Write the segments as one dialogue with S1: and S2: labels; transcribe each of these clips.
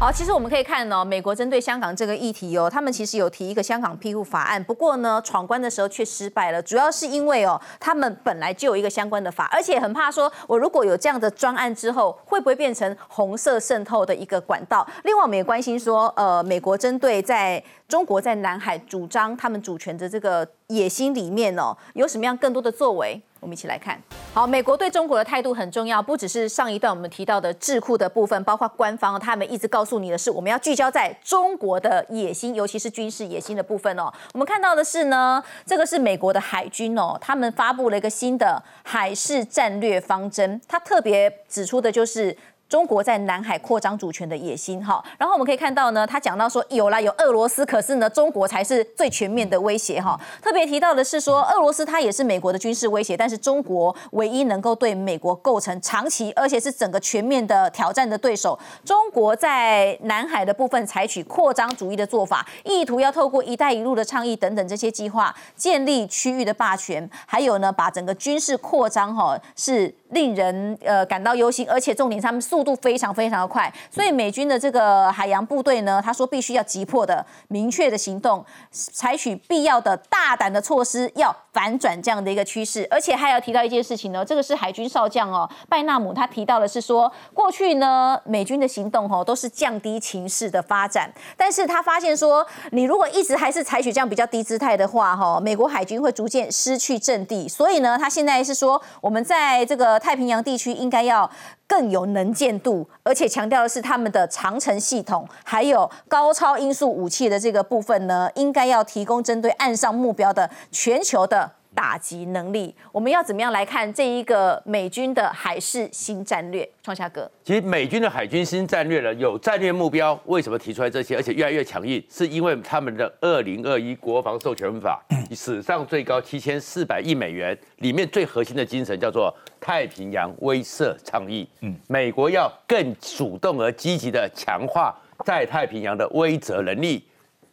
S1: 好，其实我们可以看哦，美国针对香港这个议题哦，他们其实有提一个香港庇护法案，不过呢，闯关的时候却失败了，主要是因为哦，他们本来就有一个相关的法，而且很怕说，我如果有这样的专案之后，会不会变成红色渗透的一个管道？另外，我们也关心说，呃，美国针对在中国在南海主张他们主权的这个野心里面哦，有什么样更多的作为？我们一起来看。好，美国对中国的态度很重要，不只是上一段我们提到的智库的部分，包括官方他们一直告诉你的是，我们要聚焦在中国的野心，尤其是军事野心的部分哦。我们看到的是呢，这个是美国的海军哦，他们发布了一个新的海事战略方针，它特别指出的就是。中国在南海扩张主权的野心，哈，然后我们可以看到呢，他讲到说有啦，有俄罗斯，可是呢，中国才是最全面的威胁，哈。特别提到的是说，俄罗斯它也是美国的军事威胁，但是中国唯一能够对美国构成长期而且是整个全面的挑战的对手。中国在南海的部分采取扩张主义的做法，意图要透过“一带一路”的倡议等等这些计划，建立区域的霸权，还有呢，把整个军事扩张，哈，是。令人呃感到忧心，而且重点他们速速度非常非常的快，所以美军的这个海洋部队呢，他说必须要急迫的、明确的行动，采取必要的大胆的措施，要反转这样的一个趋势。而且还要提到一件事情呢，这个是海军少将哦，拜纳姆他提到的是说，过去呢美军的行动哦都是降低情势的发展，但是他发现说，你如果一直还是采取这样比较低姿态的话哈，美国海军会逐渐失去阵地，所以呢，他现在是说我们在这个。太平洋地区应该要更有能见度，而且强调的是他们的长城系统，还有高超音速武器的这个部分呢，应该要提供针对岸上目标的全球的。打击能力，我们要怎么样来看这一个美军的海事新战略？创下哥，
S2: 其实美军的海军新战略呢，有战略目标。为什么提出来这些，而且越来越强硬？是因为他们的二零二一国防授权法 史上最高七千四百亿美元，里面最核心的精神叫做太平洋威慑倡议。嗯，美国要更主动而积极的强化在太平洋的威慑能力。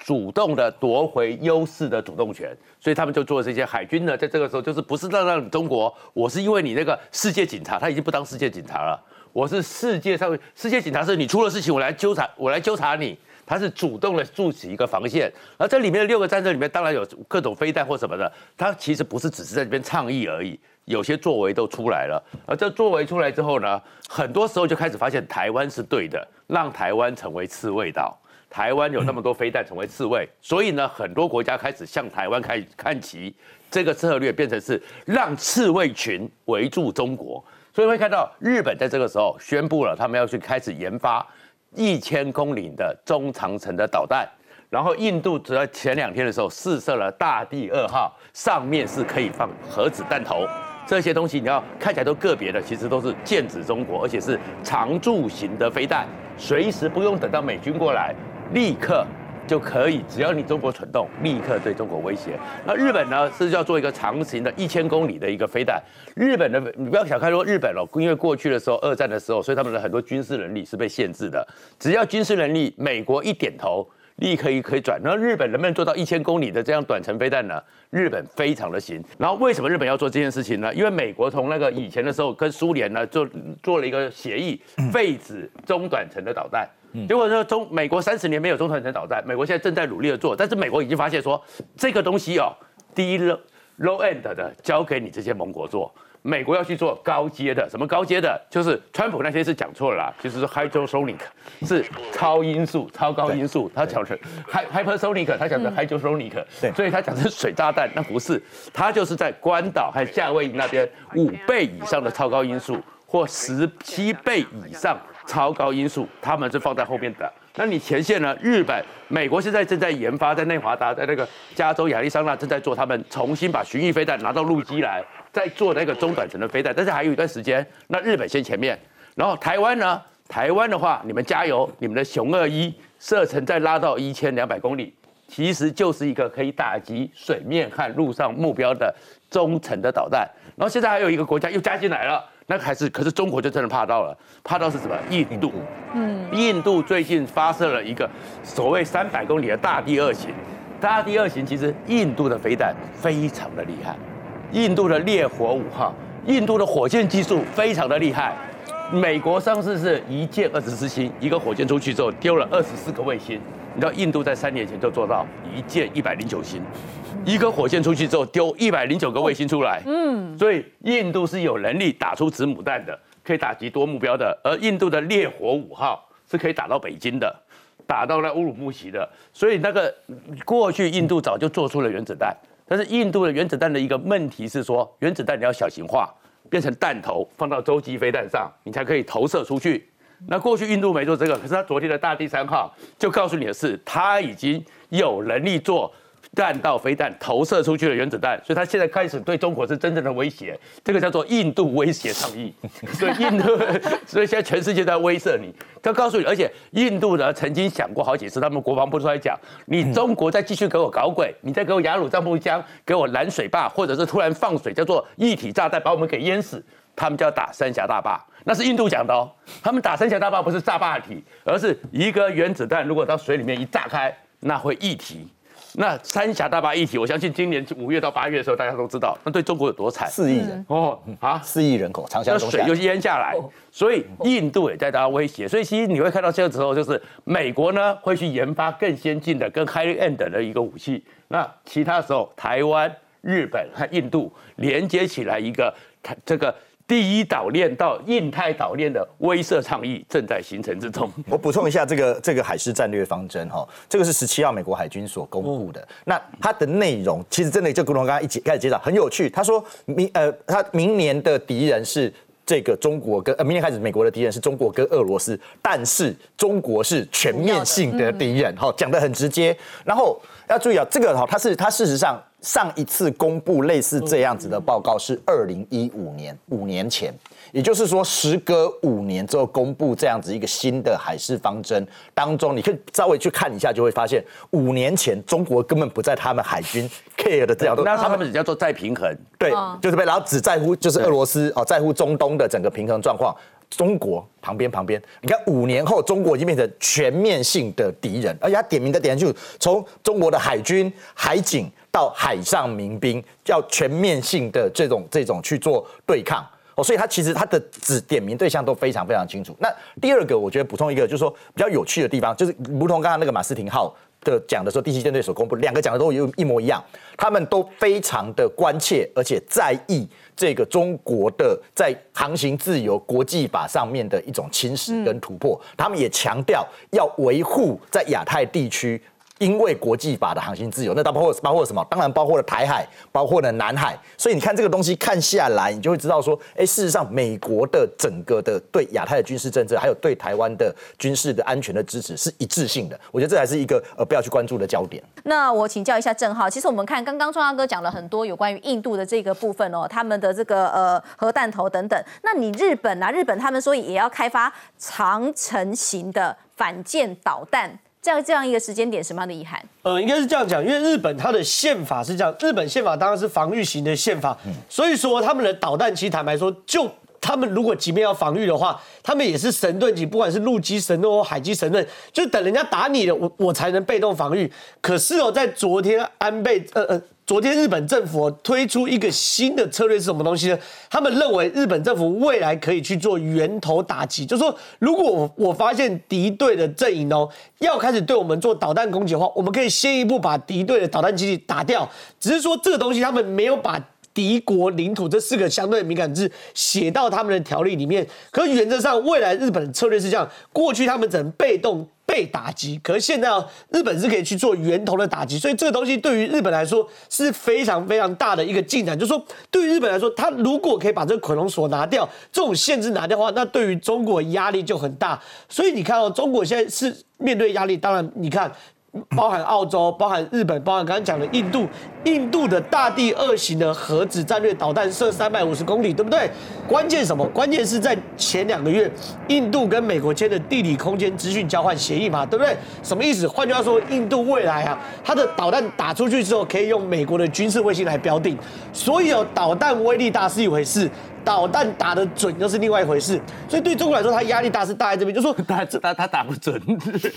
S2: 主动的夺回优势的主动权，所以他们就做这些海军呢，在这个时候就是不是让让中国，我是因为你那个世界警察，他已经不当世界警察了，我是世界上世界警察，是你出了事情我来纠察，我来纠察你，他是主动的筑起一个防线。而这里面的六个战争里面，当然有各种飞弹或什么的，他其实不是只是在这边倡议而已，有些作为都出来了。而这作为出来之后呢，很多时候就开始发现台湾是对的，让台湾成为刺猬岛。台湾有那么多飞弹成为刺猬，所以呢，很多国家开始向台湾开始看齐。这个策略变成是让刺猬群围住中国，所以会看到日本在这个时候宣布了，他们要去开始研发一千公里的中长程的导弹。然后印度只在前两天的时候试射了大地二号，上面是可以放核子弹头。这些东西你要看起来都个别的，其实都是剑指中国，而且是常驻型的飞弹，随时不用等到美军过来。立刻就可以，只要你中国蠢动，立刻对中国威胁。那日本呢，是要做一个长型的一千公里的一个飞弹。日本的，你不要小看说日本哦，因为过去的时候，二战的时候，所以他们的很多军事能力是被限制的。只要军事能力，美国一点头，立刻可以转。那日本能不能做到一千公里的这样短程飞弹呢？日本非常的行。然后为什么日本要做这件事情呢？因为美国从那个以前的时候跟苏联呢，就做了一个协议，废止中短程的导弹。结果说中美国三十年没有中短程导弹，美国现在正在努力的做，但是美国已经发现说这个东西哦，第一 low low end 的交给你这些盟国做，美国要去做高阶的，什么高阶的？就是川普那些是讲错了啦，其实是 hypersonic 是超音速、超高音速，他讲成 hypersonic，他讲成 hypersonic，对，所以他讲是水炸弹，那不是，他就是在关岛和夏威夷那边五倍以上的超高音速，或十七倍以上。超高音速，他们是放在后面的。那你前线呢？日本、美国现在正在研发，在内华达，在那个加州亚利桑那正在做，他们重新把巡弋飞弹拿到陆基来，再做那个中短程的飞弹。但是还有一段时间，那日本先前面，然后台湾呢？台湾的话，你们加油，你们的雄二一射程再拉到一千两百公里，其实就是一个可以打击水面和陆上目标的中程的导弹。然后现在还有一个国家又加进来了。那还是，可是中国就真的怕到了，怕到是什么？印度，嗯，印度最近发射了一个所谓三百公里的大地二型，大地二型其实印度的飞弹非常的厉害，印度的烈火五号，印度的火箭技术非常的厉害，美国上次是一箭二十四星，一个火箭出去之后丢了二十四个卫星。你知道印度在三年前就做到一箭一百零九星，一颗火箭出去之后丢一百零九个卫星出来。嗯，所以印度是有能力打出子母弹的，可以打击多目标的。而印度的烈火五号是可以打到北京的，打到那乌鲁木齐的。所以那个过去印度早就做出了原子弹，但是印度的原子弹的一个问题是说，原子弹你要小型化，变成弹头放到洲际飞弹上，你才可以投射出去。那过去印度没做这个，可是他昨天的大地三号就告诉你的是，他已经有能力做弹道飞弹投射出去的原子弹，所以他现在开始对中国是真正的威胁，这个叫做印度威胁倡议。所以印度，所以现在全世界在威慑你，他告诉你，而且印度呢曾经想过好几次，他们国防部出来讲，你中国再继续给我搞鬼，你再给我雅鲁藏布江，给我拦水坝，或者是突然放水，叫做一体炸弹把我们给淹死，他们就要打三峡大坝。那是印度讲的哦，他们打三峡大坝不是炸坝体，而是一个原子弹如果到水里面一炸开，那会溢体。那三峡大坝溢体，我相信今年五月到八月的时候，大家都知道，那对中国有多惨。
S3: 四亿人哦啊，四亿人口，长江中
S2: 水就淹下来，所以印度也在大威胁。所以其实你会看到这个时候，就是美国呢会去研发更先进的、更 high end 的一个武器。那其他时候，台湾、日本和印度连接起来一个台这个。第一岛链到印太岛链的威慑倡议正在形成之中。
S3: 我补充一下，这个这个海事战略方针哈，这个是十七号美国海军所公布的。那它的内容其实真的就古龙刚刚一起开始介绍，很有趣。他说明呃，他明年的敌人是这个中国跟呃，明天开始美国的敌人是中国跟俄罗斯，但是中国是全面性的敌人好，讲的很直接。然后要注意啊，这个哈，它是它事实上。上一次公布类似这样子的报告是二零一五年，五年前，也就是说，时隔五年之后公布这样子一个新的海事方针当中，你可以稍微去看一下，就会发现五年前中国根本不在他们海军 care 的这样，
S2: 那他们只叫做再平衡，
S3: 对，就是被然后只在乎就是俄罗斯哦，在乎中东的整个平衡状况。中国旁边旁边，你看五年后，中国已经变成全面性的敌人，而且他点名的点就从中国的海军、海警到海上民兵，要全面性的这种这种去做对抗哦，所以他其实他的指点名对象都非常非常清楚。那第二个，我觉得补充一个，就是说比较有趣的地方，就是如同刚刚那个马斯廷号的讲的时候，第七舰队所公布两个讲的都有一模一样，他们都非常的关切而且在意。这个中国的在航行自由国际法上面的一种侵蚀跟突破，他们也强调要维护在亚太地区。因为国际法的航行自由，那它包括包括什么？当然包括了台海，包括了南海。所以你看这个东西看下来，你就会知道说，哎，事实上美国的整个的对亚太的军事政策，还有对台湾的军事的安全的支持是一致性的。我觉得这还是一个呃不要去关注的焦点。
S1: 那我请教一下郑浩，其实我们看刚刚庄大哥讲了很多有关于印度的这个部分哦，他们的这个呃核弹头等等。那你日本啊，日本他们说也要开发长程型的反舰导弹。这样这样一个时间点，什么样的遗憾？
S4: 呃，应该是这样讲，因为日本它的宪法是这样，日本宪法当然是防御型的宪法，所以说他们的导弹，其实坦白说，就他们如果即便要防御的话，他们也是神盾级，不管是陆基神盾或海基神盾，就等人家打你了，我我才能被动防御。可是哦，在昨天安倍，呃呃。昨天日本政府推出一个新的策略是什么东西呢？他们认为日本政府未来可以去做源头打击，就是说，如果我发现敌对的阵营哦要开始对我们做导弹攻击的话，我们可以先一步把敌对的导弹基地打掉。只是说这个东西他们没有把敌国领土这四个相对敏感字写到他们的条例里面。可原则上，未来日本的策略是这样：过去他们只能被动。被打击，可是现在哦，日本是可以去做源头的打击，所以这个东西对于日本来说是非常非常大的一个进展。就是说，对于日本来说，它如果可以把这个捆龙锁拿掉，这种限制拿掉的话，那对于中国压力就很大。所以你看哦，中国现在是面对压力，当然你看。包含澳洲，包含日本，包含刚刚讲的印度，印度的大地二型的核子战略导弹射三百五十公里，对不对？关键什么？关键是在前两个月，印度跟美国签的地理空间资讯交换协议嘛，对不对？什么意思？换句话说，印度未来啊，它的导弹打出去之后，可以用美国的军事卫星来标定，所以哦，导弹威力大是一回事。导弹打得准又是另外一回事，所以对中国来说，它压力大是大在这边，就说
S2: 他他他打不准，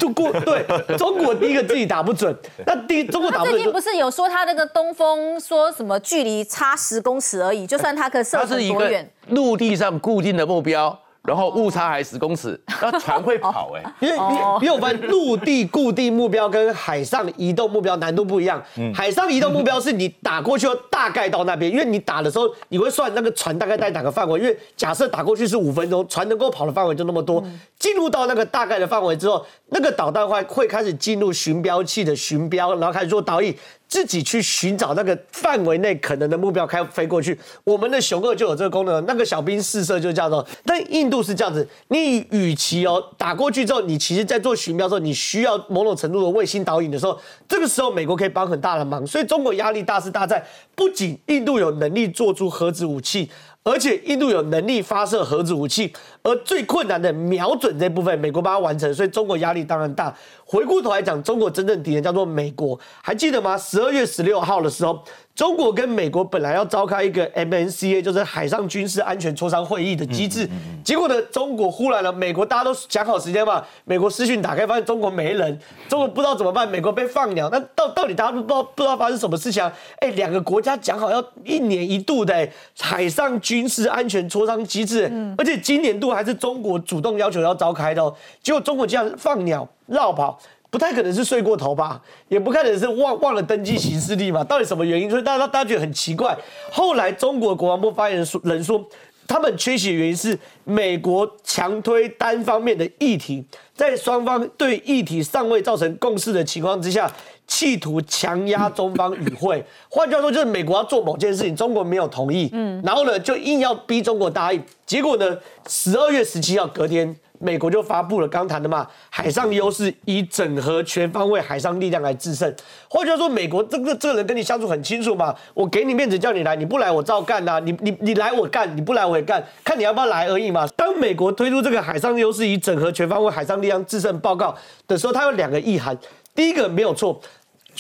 S4: 就过对中国第一个自己打不准，那第中国打不准。
S1: 最近不是有说他那个东风说什么距离差十公尺而已，就算他可射很多远，
S2: 陆地上固定的目标。然后误差还十公尺，那船会跑 哎、
S4: 因为你你有发现陆地固定目标跟海上移动目标难度不一样。海上移动目标是你打过去后大概到那边，因为你打的时候你会算那个船大概在哪个范围，因为假设打过去是五分钟，船能够跑的范围就那么多。进入到那个大概的范围之后，那个导弹会会开始进入巡标器的巡标，然后开始做导引。自己去寻找那个范围内可能的目标，开飞过去。我们的雄二就有这个功能，那个小兵试射就叫做。但印度是这样子，你与其哦打过去之后，你其实在做巡标的时候，你需要某种程度的卫星导引的时候，这个时候美国可以帮很大的忙。所以中国压力大是大在，不仅印度有能力做出核子武器。而且印度有能力发射核子武器，而最困难的瞄准这部分，美国帮他完成，所以中国压力当然大。回过头来讲，中国真正敌人叫做美国，还记得吗？十二月十六号的时候。中国跟美国本来要召开一个 MNCA，就是海上军事安全磋商会议的机制，结果呢，中国忽然了，美国大家都讲好时间嘛，美国私讯打开发现中国没人，中国不知道怎么办，美国被放鸟，那到到底大家都不知道不知道发生什么事情啊？哎，两个国家讲好要一年一度的海上军事安全磋商机制，而且今年度还是中国主动要求要召开的，哦，结果中国竟然放鸟绕跑。不太可能是睡过头吧，也不可能是忘忘了登记行事历嘛？到底什么原因？所以大家大家觉得很奇怪。后来中国国防部发言人说，人说他们缺席的原因是美国强推单方面的议题，在双方对议题尚未造成共识的情况之下，企图强压中方与会。换句话说，就是美国要做某件事情，中国没有同意，嗯，然后呢就硬要逼中国答应。结果呢，十二月十七号隔天。美国就发布了刚谈的嘛，海上优势以整合全方位海上力量来制胜。换句话说，美国这个这个人跟你相处很清楚嘛，我给你面子叫你来，你不来我照干呐，你你你来我干，你不来我也干，看你要不要来而已嘛。当美国推出这个海上优势以整合全方位海上力量制胜报告的时候，它有两个意涵。第一个没有错，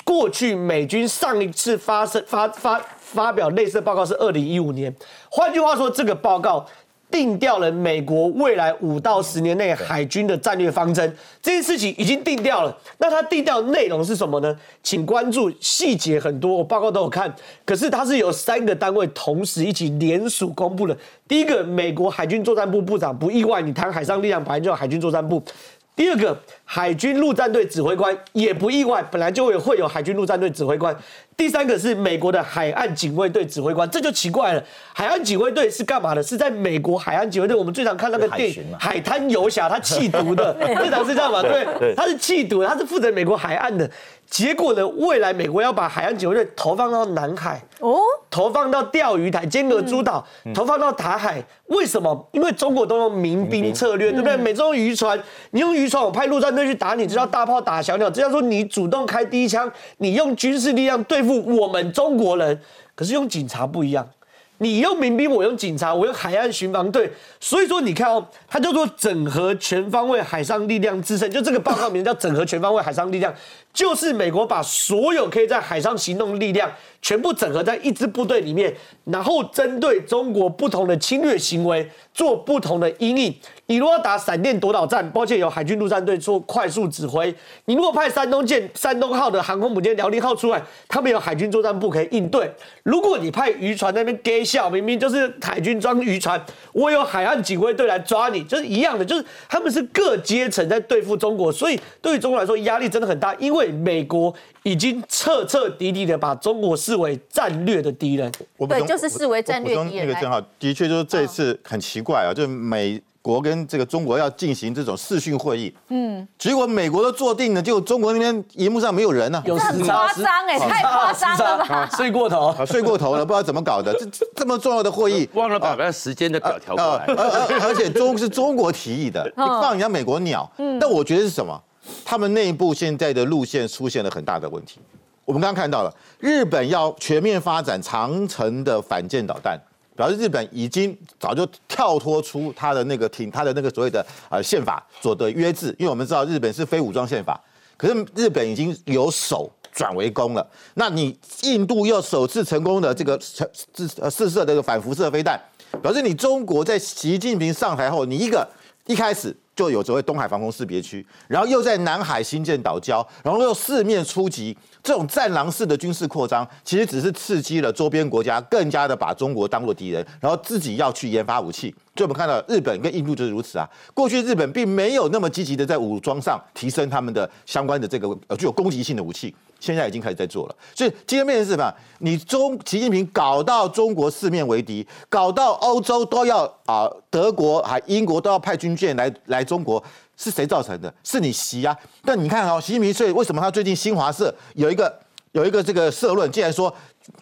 S4: 过去美军上一次发生发发发表类似报告是二零一五年。换句话说，这个报告。定掉了美国未来五到十年内海军的战略方针，这件事情已经定掉了。那它定掉内容是什么呢？请关注细节很多，我报告都有看。可是它是由三个单位同时一起联署公布的。第一个，美国海军作战部部长，不意外，你谈海上力量，本来就有海军作战部。第二个，海军陆战队指挥官，也不意外，本来就会会有海军陆战队指挥官。第三个是美国的海岸警卫队指挥官，这就奇怪了。海岸警卫队是干嘛的？是在美国海岸警卫队，我们最常看那个电影《海滩游侠》，他弃毒的，最常是这样嘛？对，他是弃毒，他是负责美国海岸的。结果呢，未来美国要把海岸警卫队投放到南海，哦，投放到钓鱼台、尖阁诸岛，投放到台海。为什么？因为中国都用民兵策略，对不对？美中用渔船，你用渔船，我派陆战队去打你，这叫大炮打小鸟，这叫做你主动开第一枪，你用军事力量对付。我们中国人，可是用警察不一样。你用民兵，我用警察，我用海岸巡防队。所以说，你看哦，它叫做整合全方位海上力量自胜，就这个报告名叫整合全方位海上力量，就是美国把所有可以在海上行动力量。全部整合在一支部队里面，然后针对中国不同的侵略行为做不同的阴影。你如果打闪电夺岛战，抱歉，有海军陆战队做快速指挥。你如果派山东舰、山东号的航空母舰、辽宁号出来，他们有海军作战部可以应对。如果你派渔船那边给笑，明明就是海军装渔船，我有海岸警卫队来抓你，就是一样的，就是他们是各阶层在对付中国，所以对于中国来说压力真的很大，因为美国。已经彻彻底底的把中国视为战略的敌人，
S1: 对，就是视为战略敌
S5: 人。那个正好，的确就是这一次很奇怪啊，就是美国跟这个中国要进行这种视讯会议，嗯，结果美国都坐定了，就中国那边荧幕上没有人呢，
S1: 有很夸张哎，太夸张了吧？
S4: 睡过头，
S5: 睡过头了，不知道怎么搞的，这这么重要的会议，
S2: 忘了把那时间的表调过来，
S5: 而且中是中国提议的，你 放人家美国鸟，但我觉得是什么？他们内部现在的路线出现了很大的问题。我们刚刚看到了，日本要全面发展长城的反舰导弹，表示日本已经早就跳脱出它的那个挺它的那个所谓的呃宪法所的约制。因为我们知道日本是非武装宪法，可是日本已经由守转为攻了。那你印度又首次成功的这个试试射这个反辐射飞弹，表示你中国在习近平上台后，你一个一开始。就有所谓东海防空识别区，然后又在南海新建岛礁，然后又四面出击，这种战狼式的军事扩张，其实只是刺激了周边国家更加的把中国当作敌人，然后自己要去研发武器。所以我们看到日本跟印度就是如此啊。过去日本并没有那么积极的在武装上提升他们的相关的这个呃具有攻击性的武器，现在已经开始在做了。所以今天变成是什么？你中习近平搞到中国四面为敌，搞到欧洲都要啊，德国还英国都要派军舰来来中国，是谁造成的？是你习啊。但你看哦，习近平所以为什么他最近新华社有一个有一个这个社论，竟然说。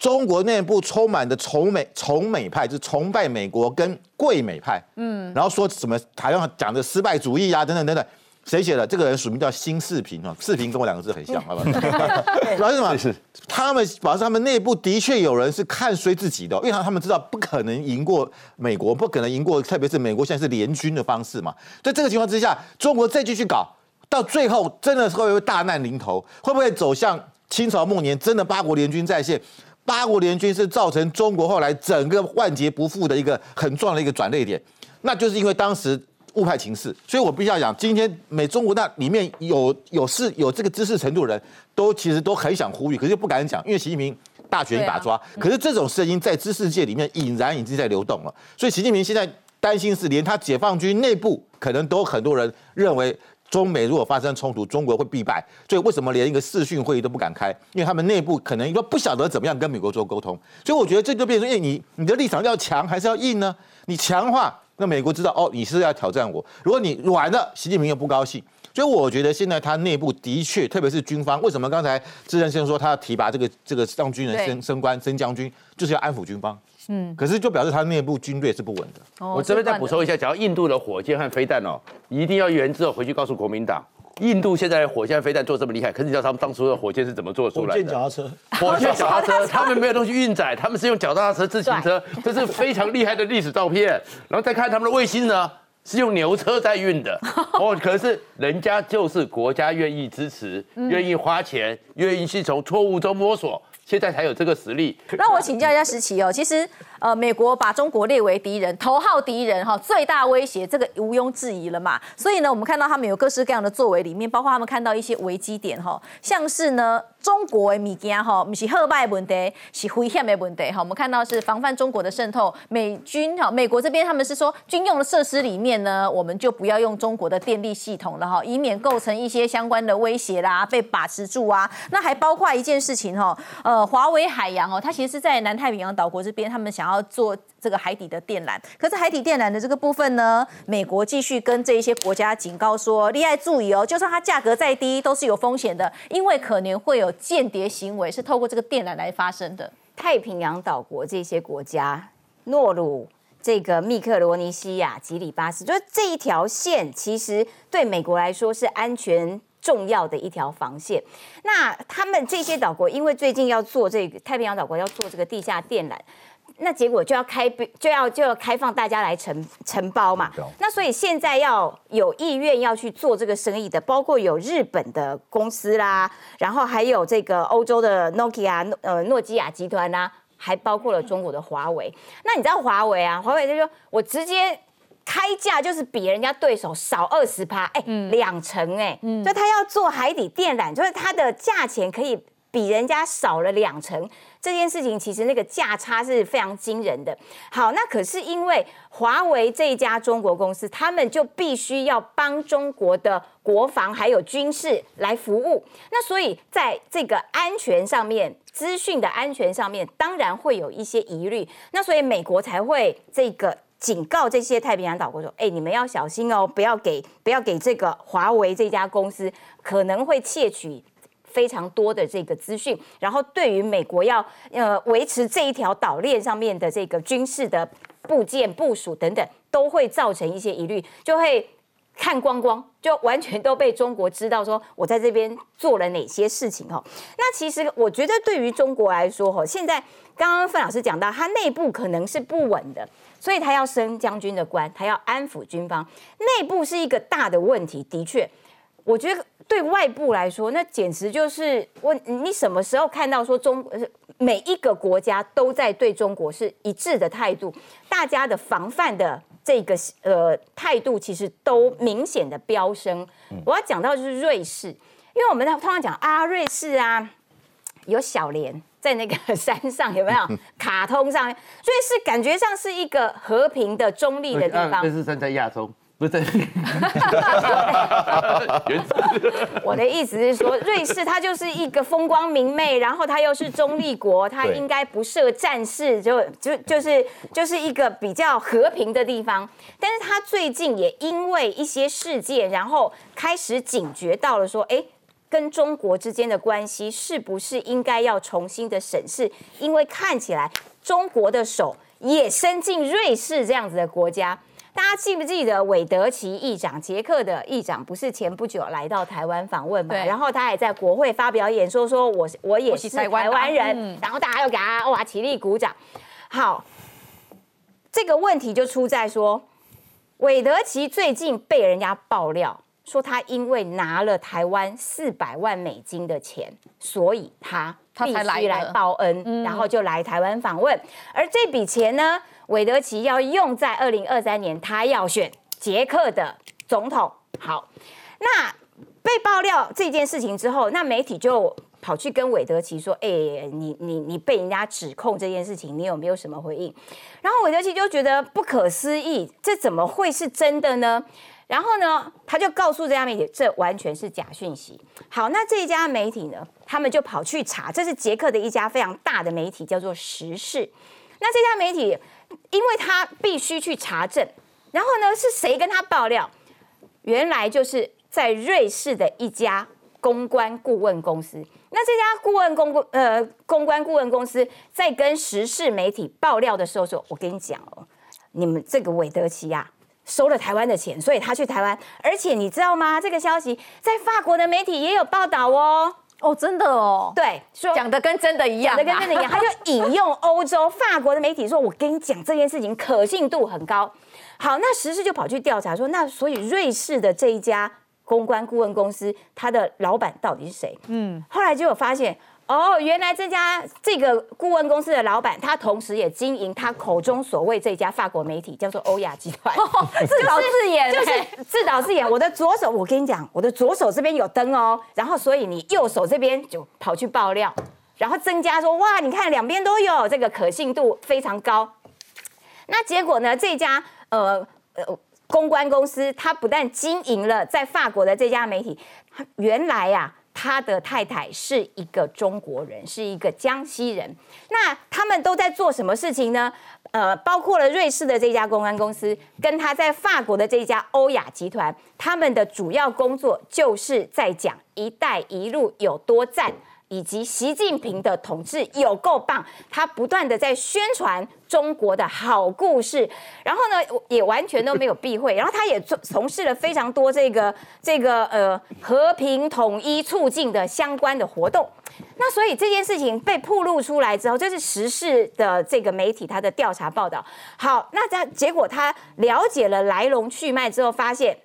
S5: 中国内部充满的崇美崇美派，就是崇拜美国跟贵美派，嗯，然后说什么台湾讲的失败主义啊，等等等等，谁写的？这个人署名叫新视频啊，视频跟我两个字很像，好吧？主要是什么？是他们，表示他们内部的确有人是看衰自己的，因为他们知道不可能赢过美国，不可能赢过，特别是美国现在是联军的方式嘛。在这个情况之下，中国再继续搞，到最后真的是会不会大难临头？会不会走向清朝末年，真的八国联军再现？八国联军是造成中国后来整个万劫不复的一个很重要的一个转捩点，那就是因为当时误派情势，所以我必须要讲，今天美中国那里面有有是有这个知识程度的人，都其实都很想呼吁，可是又不敢讲，因为习近平大权一把抓，可是这种声音在知识界里面隐然已经在流动了，所以习近平现在担心是连他解放军内部可能都很多人认为。中美如果发生冲突，中国会必败，所以为什么连一个视讯会议都不敢开？因为他们内部可能都不晓得怎么样跟美国做沟通。所以我觉得这就变成，哎，你你的立场要强还是要硬呢？你强化，那美国知道哦，你是要挑战我；如果你软了，习近平又不高兴。所以我觉得现在他内部的确，特别是军方，为什么刚才志仁先生说他要提拔这个这个让军人升升官升将军，就是要安抚军方。嗯，可是就表示他内部军队是不稳的。
S2: 我这边再补充一下，假如印度的火箭和飞弹哦，一定要原之后回去告诉国民党，印度现在的火箭飞弹做这么厉害，可是你知道他们当初的火箭是怎么做出来的？
S4: 火箭脚踏车，
S2: 火箭脚踏车，他们没有东西运载，他们是用脚踏车、自行车，这是非常厉害的历史照片。然后再看他们的卫星呢，是用牛车在运的。哦，可是人家就是国家愿意支持，愿意花钱，愿意去从错误中摸索。现在才有这个实力。
S1: 那我请教一下石奇哦，其实呃，美国把中国列为敌人、头号敌人哈，最大威胁，这个毋庸置疑了嘛。所以呢，我们看到他们有各式各样的作为，里面包括他们看到一些危机点哈，像是呢。中国的物件哈，不是破败问题，是危险的问题哈。我们看到是防范中国的渗透，美军哈，美国这边他们是说军用的设施里面呢，我们就不要用中国的电力系统了哈，以免构成一些相关的威胁啦，被把持住啊。那还包括一件事情哈，呃，呃华为海洋哦，它其实是在南太平洋岛国这边，他们想要做。这个海底的电缆，可是海底电缆的这个部分呢，美国继续跟这一些国家警告说，利害注意哦，就算它价格再低，都是有风险的，因为可能会有间谍行为是透过这个电缆来发生的。
S6: 太平洋岛国这些国家，诺鲁、这个密克罗尼西亚、吉里巴斯，就是这一条线，其实对美国来说是安全重要的一条防线。那他们这些岛国，因为最近要做这个太平洋岛国要做这个地下电缆。那结果就要开就要就要开放大家来承承包嘛。那所以现在要有意愿要去做这个生意的，包括有日本的公司啦，然后还有这个欧洲的 Nokia 呃诺基亚集团呐，还包括了中国的华为。那你知道华为啊？华为就说我直接开价就是比人家对手少二十趴，哎，两成哎，就他要做海底电缆，就是它的价钱可以比人家少了两成。这件事情其实那个价差是非常惊人的。好，那可是因为华为这一家中国公司，他们就必须要帮中国的国防还有军事来服务。那所以在这个安全上面，资讯的安全上面，当然会有一些疑虑。那所以美国才会这个警告这些太平洋岛国说：“哎，你们要小心哦，不要给不要给这个华为这家公司可能会窃取。”非常多的这个资讯，然后对于美国要呃维持这一条岛链上面的这个军事的部件部署等等，都会造成一些疑虑，就会看光光，就完全都被中国知道说我在这边做了哪些事情哈。那其实我觉得对于中国来说哈，现在刚刚范老师讲到，他内部可能是不稳的，所以他要升将军的官，他要安抚军方，内部是一个大的问题，的确。我觉得对外部来说，那简直就是问你什么时候看到说中每一个国家都在对中国是一致的态度，大家的防范的这个呃态度其实都明显的飙升。我要讲到就是瑞士，因为我们通常讲啊，瑞士啊有小莲在那个 山上有没有？卡通上，瑞士感觉上是一个和平的中立的地方。
S2: 瑞士山在亚洲。不是，
S6: 我的意思是说，瑞士它就是一个风光明媚，然后它又是中立国，它应该不设战事，就就就是就是一个比较和平的地方。但是它最近也因为一些事件，然后开始警觉到了，说，哎，跟中国之间的关系是不是应该要重新的审视？因为看起来中国的手也伸进瑞士这样子的国家。大家记不记得韦德奇议长，捷克的议长，不是前不久来到台湾访问嘛？然后他也在国会发表演说，说我我也是台湾人，然后大家又给他哇起立鼓掌。好，这个问题就出在说，韦德奇最近被人家爆料说他因为拿了台湾四百万美金的钱，所以他必须来报恩，然后就来台湾访问，而这笔钱呢？韦德奇要用在二零二三年，他要选捷克的总统。好，那被爆料这件事情之后，那媒体就跑去跟韦德奇说：“哎，你你你被人家指控这件事情，你有没有什么回应？”然后韦德奇就觉得不可思议，这怎么会是真的呢？然后呢，他就告诉这家媒体，这完全是假讯息。好，那这一家媒体呢，他们就跑去查，这是捷克的一家非常大的媒体，叫做《时事》。那这家媒体。因为他必须去查证，然后呢，是谁跟他爆料？原来就是在瑞士的一家公关顾问公司。那这家顾问公呃公关顾问公司在跟时事媒体爆料的时候说：“我跟你讲哦，你们这个韦德奇呀，收了台湾的钱，所以他去台湾。而且你知道吗？这个消息在法国的媒体也有报道哦。”
S1: 哦，真的哦，
S6: 对，
S1: 说讲的跟真的一样，
S6: 讲的跟真的一样，他就引用欧洲、法国的媒体说：“我跟你讲，这件事情可信度很高。”好，那时事就跑去调查说：“那所以瑞士的这一家公关顾问公司，他的老板到底是谁？”嗯，后来就有发现。哦，原来这家这个顾问公司的老板，他同时也经营他口中所谓这家法国媒体，叫做欧亚集团，
S1: 自导自演，
S6: 就是自导自演。我的左手，我跟你讲，我的左手这边有灯哦，然后所以你右手这边就跑去爆料，然后增加说，哇，你看两边都有，这个可信度非常高。那结果呢，这家呃呃公关公司，他不但经营了在法国的这家媒体，原来呀。他的太太是一个中国人，是一个江西人。那他们都在做什么事情呢？呃，包括了瑞士的这家公关公司，跟他在法国的这家欧亚集团，他们的主要工作就是在讲“一带一路”有多赞。以及习近平的统治有够棒，他不断的在宣传中国的好故事，然后呢也完全都没有避讳，然后他也从从事了非常多这个这个呃和平统一促进的相关的活动。那所以这件事情被曝露出来之后，这是时事的这个媒体他的调查报道。好，那他结果他了解了来龙去脉之后，发现。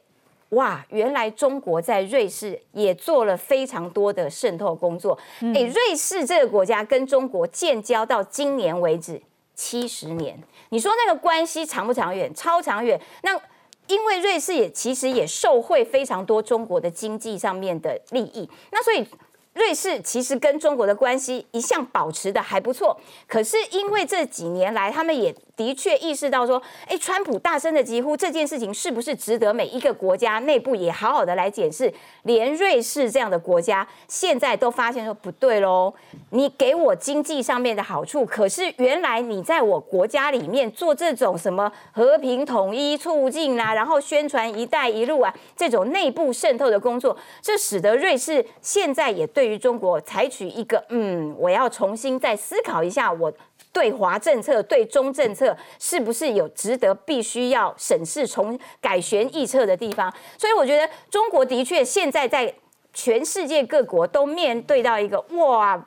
S6: 哇，原来中国在瑞士也做了非常多的渗透工作。哎，瑞士这个国家跟中国建交到今年为止七十年，你说那个关系长不长远？超长远。那因为瑞士也其实也受惠非常多中国的经济上面的利益，那所以。瑞士其实跟中国的关系一向保持的还不错，可是因为这几年来，他们也的确意识到说，哎，川普大声的疾呼这件事情是不是值得每一个国家内部也好好的来检视？连瑞士这样的国家现在都发现说不对喽，你给我经济上面的好处，可是原来你在我国家里面做这种什么和平统一促进啊，然后宣传“一带一路”啊这种内部渗透的工作，这使得瑞士现在也。对于中国采取一个嗯，我要重新再思考一下，我对华政策、对中政策是不是有值得必须要审视、重改弦易辙的地方？所以我觉得中国的确现在在全世界各国都面对到一个哇，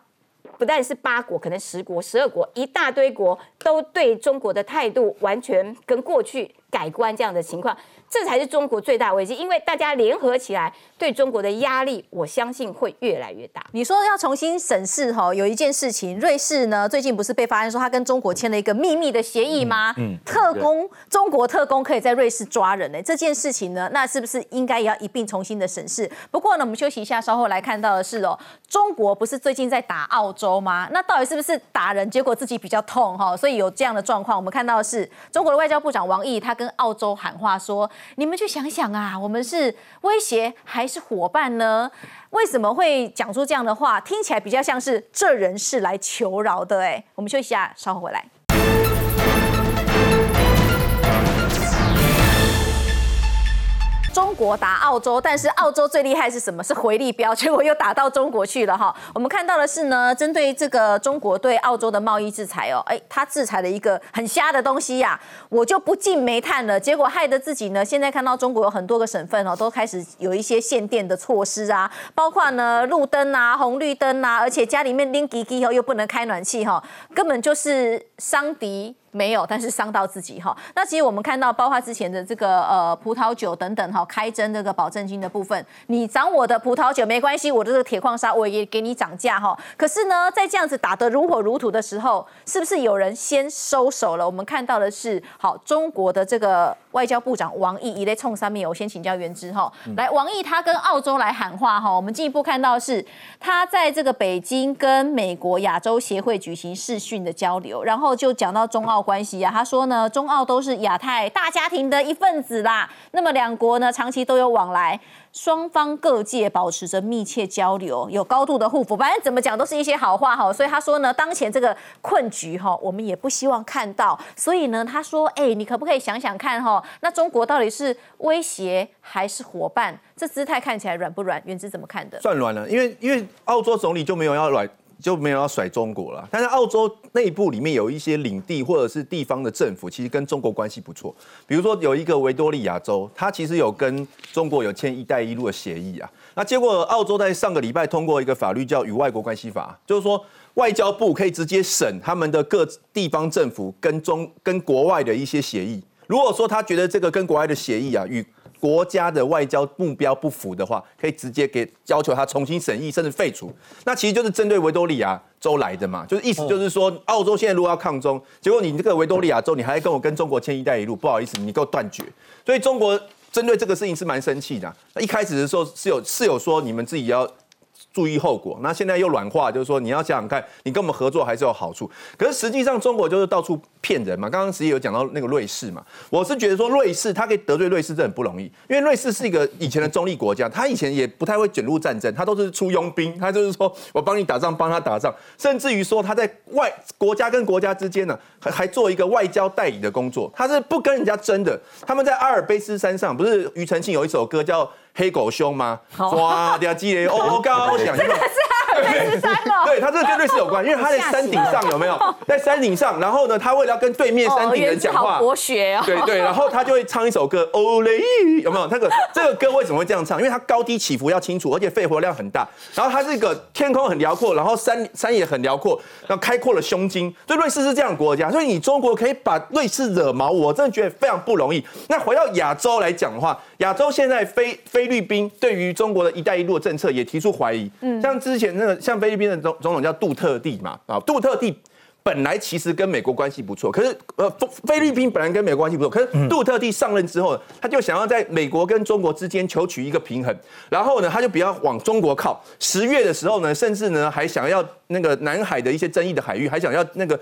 S6: 不但是八国，可能十国、十二国，一大堆国都对中国的态度完全跟过去。改观这样的情况，这才是中国最大危机。因为大家联合起来对中国的压力，我相信会越来越大。
S1: 你说要重新审视哈，有一件事情，瑞士呢最近不是被发现说他跟中国签了一个秘密的协议吗？嗯，特工中国特工可以在瑞士抓人呢，这件事情呢，那是不是应该也要一并重新的审视？不过呢，我们休息一下，稍后来看到的是哦，中国不是最近在打澳洲吗？那到底是不是打人，结果自己比较痛哈？所以有这样的状况，我们看到的是中国的外交部长王毅，他跟澳洲喊话说：“你们去想想啊，我们是威胁还是伙伴呢？为什么会讲出这样的话？听起来比较像是这人是来求饶的。”哎，我们休息一下，稍后回来。中国打澳洲，但是澳洲最厉害是什么？是回力标，结果又打到中国去了哈。我们看到的是呢，针对这个中国对澳洲的贸易制裁哦，哎，他制裁了一个很瞎的东西呀，我就不进煤炭了，结果害得自己呢，现在看到中国有很多个省份哦，都开始有一些限电的措施啊，包括呢路灯啊、红绿灯啊，而且家里面拎机机哦又不能开暖气哈，根本就是伤敌。没有，但是伤到自己哈。那其实我们看到，包括之前的这个呃葡萄酒等等哈，开征这个保证金的部分，你涨我的葡萄酒没关系，我的这个铁矿砂我也给你涨价哈。可是呢，在这样子打得如火如荼的时候，是不是有人先收手了？我们看到的是，好，中国的这个外交部长王毅一类冲上面，我先请教袁之哈。来，王毅他跟澳洲来喊话哈。我们进一步看到是他在这个北京跟美国亚洲协会举行视讯的交流，然后就讲到中澳。关系啊，他说呢，中澳都是亚太大家庭的一份子啦。那么两国呢，长期都有往来，双方各界保持着密切交流，有高度的互补。反正怎么讲都是一些好话哈。所以他说呢，当前这个困局哈，我们也不希望看到。所以呢，他说，哎，你可不可以想想看哈，那中国到底是威胁还是伙伴？这姿态看起来软不软？原之怎么看的？
S7: 算软了，因为因为澳洲总理就没有要软。就没有要甩中国了，但是澳洲内部里面有一些领地或者是地方的政府，其实跟中国关系不错。比如说有一个维多利亚州，它其实有跟中国有签“一带一路”的协议啊。那结果澳洲在上个礼拜通过一个法律叫《与外国关系法》，就是说外交部可以直接审他们的各地方政府跟中跟国外的一些协议。如果说他觉得这个跟国外的协议啊与国家的外交目标不符的话，可以直接给要求他重新审议，甚至废除。那其实就是针对维多利亚州来的嘛，就是意思就是说，澳洲现在如果要抗中，结果你这个维多利亚州，你还跟我跟中国签一带一路，不好意思，你给我断绝。所以中国针对这个事情是蛮生气的。那一开始的时候是有是有说你们自己要。注意后果，那现在又软化，就是说你要想想看，你跟我们合作还是有好处。可是实际上中国就是到处骗人嘛。刚刚实际有讲到那个瑞士嘛，我是觉得说瑞士他可以得罪瑞士这很不容易，因为瑞士是一个以前的中立国家，他以前也不太会卷入战争，他都是出佣兵，他就是说我帮你打仗，帮他打仗，甚至于说他在外国家跟国家之间呢，还还做一个外交代理的工作，他是不跟人家争的。他们在阿尔卑斯山上，不是庾澄庆有一首歌叫。黑狗兄吗？哇，掉鸡嘞！哦，刚刚我想，
S1: 真的是阿尔卑斯山哦。
S7: 对，他这个跟瑞士有关，因为他在 山顶上，有没有？在山顶上，然后呢，他为了要跟对面山顶人讲话，
S1: 博学哦。
S7: 对对，然后他就会唱一首歌，哦嘞，有没有？那个这个歌为什么会这样唱？因为它高低起伏要清楚，而且肺活量很大。然后它是一个天空很辽阔，然后山山也很辽阔，然后开阔了胸襟。所以瑞士是这样的国家，所以你中国可以把瑞士惹毛，我真的觉得非常不容易。那回到亚洲来讲的话，亚洲现在非非。菲律宾对于中国的一带一路政策也提出怀疑，嗯，像之前那个像菲律宾的总总统叫杜特地嘛，啊，杜特地本来其实跟美国关系不错，可是呃菲律宾本来跟美国关系不错，可是杜特地上任之后，他就想要在美国跟中国之间求取一个平衡，然后呢，他就比较往中国靠。十月的时候呢，甚至呢还想要那个南海的一些争议的海域，还想要那个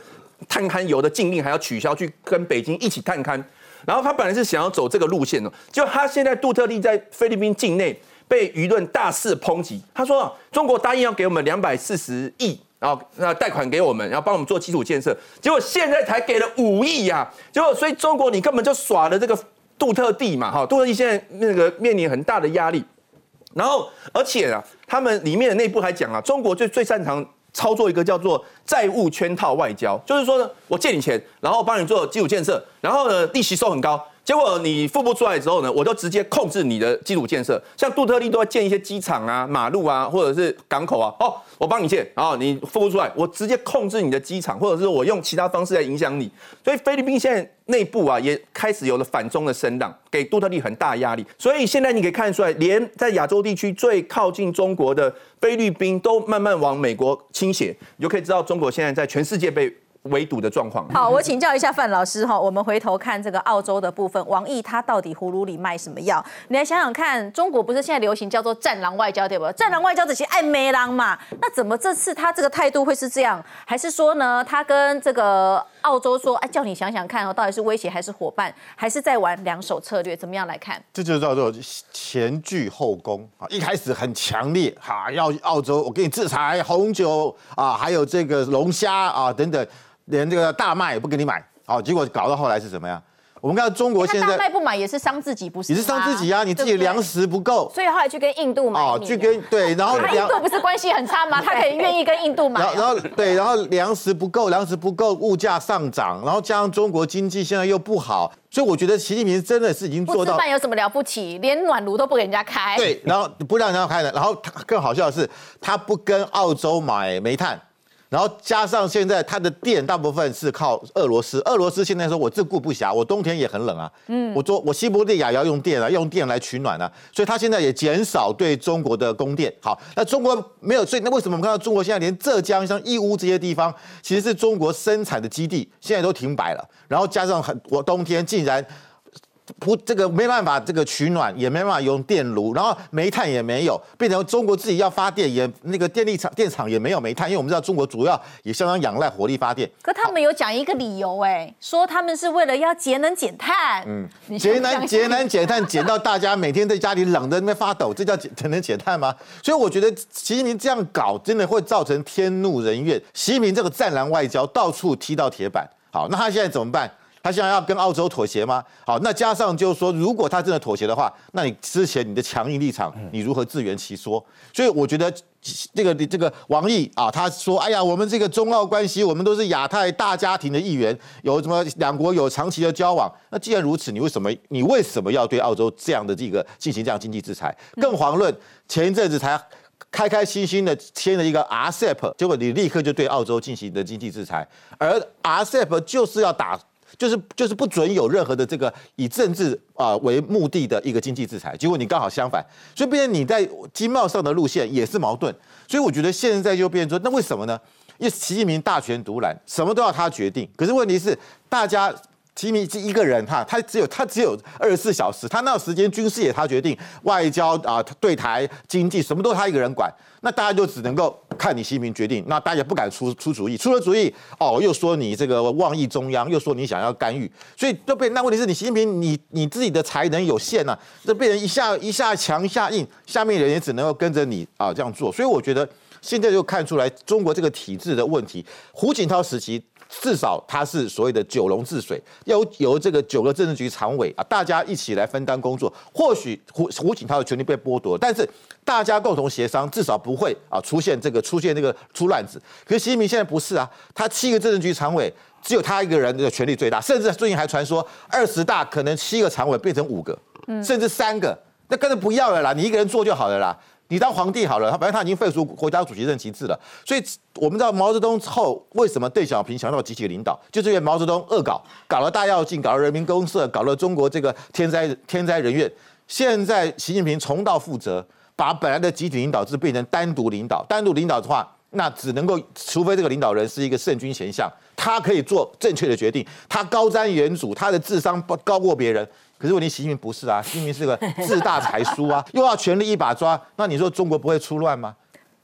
S7: 探勘油的禁令还要取消，去跟北京一起探勘。然后他本来是想要走这个路线的，就他现在杜特地在菲律宾境内被舆论大肆抨击。他说中国答应要给我们两百四十亿，然后那贷款给我们，然后帮我们做基础建设，结果现在才给了五亿呀！结果所以中国你根本就耍了这个杜特地嘛，哈，杜特地现在那个面临很大的压力。然后而且啊，他们里面的内部还讲啊，中国最最擅长。操作一个叫做债务圈套外交，就是说呢，我借你钱，然后帮你做基础建设，然后呢，利息收很高，结果你付不出来之后呢，我就直接控制你的基础建设，像杜特利都要建一些机场啊、马路啊，或者是港口啊，哦，我帮你建，然后你付不出来，我直接控制你的机场，或者是我用其他方式来影响你。所以菲律宾现在内部啊也开始有了反中的声浪，给杜特利很大压力。所以现在你可以看出来，连在亚洲地区最靠近中国的菲律宾都慢慢往美国倾斜，你就可以知道中国现在在全世界被。围堵的状况。
S1: 好，我请教一下范老师哈，我们回头看这个澳洲的部分，王毅他到底葫芦里卖什么药？你来想想看，中国不是现在流行叫做“战狼外交”对不？战狼外交这些爱梅狼嘛，那怎么这次他这个态度会是这样？还是说呢，他跟这个澳洲说，哎，叫你想想看哦，到底是威胁还是伙伴，还是在玩两手策略？怎么样来看？
S5: 这就叫做前倨后攻啊！一开始很强烈哈，要澳洲我给你制裁红酒啊，还有这个龙虾啊等等。连这个大麦也不给你买，好，结果搞到后来是怎么样？我们看到中国现在
S1: 大麦不买也是伤自己，不是？
S5: 也是伤自己啊！你自己粮食不够，
S6: 所以后来去跟印度买。哦，
S5: 去跟对，然后
S1: 印度不是关系很差吗？他可以愿意跟印度买。
S5: 然后对，然后粮食不够，粮食不够，物价上涨，然后加上中国经济现在又不好，所以我觉得习近平真的是已经做到。
S1: 不吃饭有什么了不起？连暖炉都不给人家开。
S5: 对，然后不让人家开的，然后他更好笑的是，他不跟澳洲买煤炭。然后加上现在它的电大部分是靠俄罗斯，俄罗斯现在说我自顾不暇，我冬天也很冷啊，嗯，我做我西伯利亚要用电啊，用电来取暖啊，所以它现在也减少对中国的供电。好，那中国没有，所以那为什么我们看到中国现在连浙江像义乌这些地方，其实是中国生产的基地，现在都停摆了。然后加上很我冬天竟然。不，这个没办法，这个取暖也没办法用电炉，然后煤炭也没有，变成中国自己要发电也那个电力厂电厂也没有煤炭，因为我们知道中国主要也相当仰赖火力发电。
S1: 可他们有讲一个理由，哎，说他们是为了要节能减碳。嗯，
S5: 节能节能减碳，减到大家每天在家里冷的那边发抖，这叫节能减碳吗？所以我觉得习近平这样搞，真的会造成天怒人怨。习近平这个战狼外交到处踢到铁板，好，那他现在怎么办？他现在要跟澳洲妥协吗？好，那加上就是说，如果他真的妥协的话，那你之前你的强硬立场，你如何自圆其说？所以我觉得这个这个王毅啊，他说：“哎呀，我们这个中澳关系，我们都是亚太大家庭的一员，有什么两国有长期的交往。那既然如此，你为什么你为什么要对澳洲这样的这个进行这样经济制裁？更遑论前一阵子才开开心心的签了一个 RCEP，结果你立刻就对澳洲进行的经济制裁，而 RCEP 就是要打。”就是就是不准有任何的这个以政治啊为目的的一个经济制裁，结果你刚好相反，所以变成你在经贸上的路线也是矛盾，所以我觉得现在就变成说，那为什么呢？因为习近平大权独揽，什么都要他决定，可是问题是大家。习近平一个人哈，他只有他只有二十四小时，他那时间军事也他决定，外交啊对台经济什么都他一个人管，那大家就只能够看你习近平决定，那大家也不敢出出主意，出了主意哦又说你这个妄议中央，又说你想要干预，所以就被那问题是你习近平你你自己的才能有限呐，这被人一下一下强下硬，下面人也只能够跟着你啊这样做，所以我觉得现在就看出来中国这个体制的问题，胡锦涛时期。至少他是所谓的九龙治水，要由这个九个政治局常委啊，大家一起来分担工作。或许胡胡锦涛的权利被剥夺，但是大家共同协商，至少不会啊出现这个出现那个出乱子。可是习近平现在不是啊，他七个政治局常委只有他一个人的权力最大，甚至最近还传说二十大可能七个常委变成五个，甚至三个，那根本不要了啦，你一个人做就好了啦。你当皇帝好了，他反正他已经废除国家主席任期制了，所以我们知道毛泽东后为什么邓小平强调集体领导，就是因为毛泽东恶搞，搞了大跃进，搞了人民公社，搞了中国这个天灾天灾人怨。现在习近平重蹈覆辙，把本来的集体领导制变成单独领导，单独领导的话，那只能够除非这个领导人是一个圣君贤相，他可以做正确的决定，他高瞻远瞩，他的智商高过别人。可是问题，习近平不是啊，习近平是个自大才疏啊，又要权力一把抓，那你说中国不会出乱吗？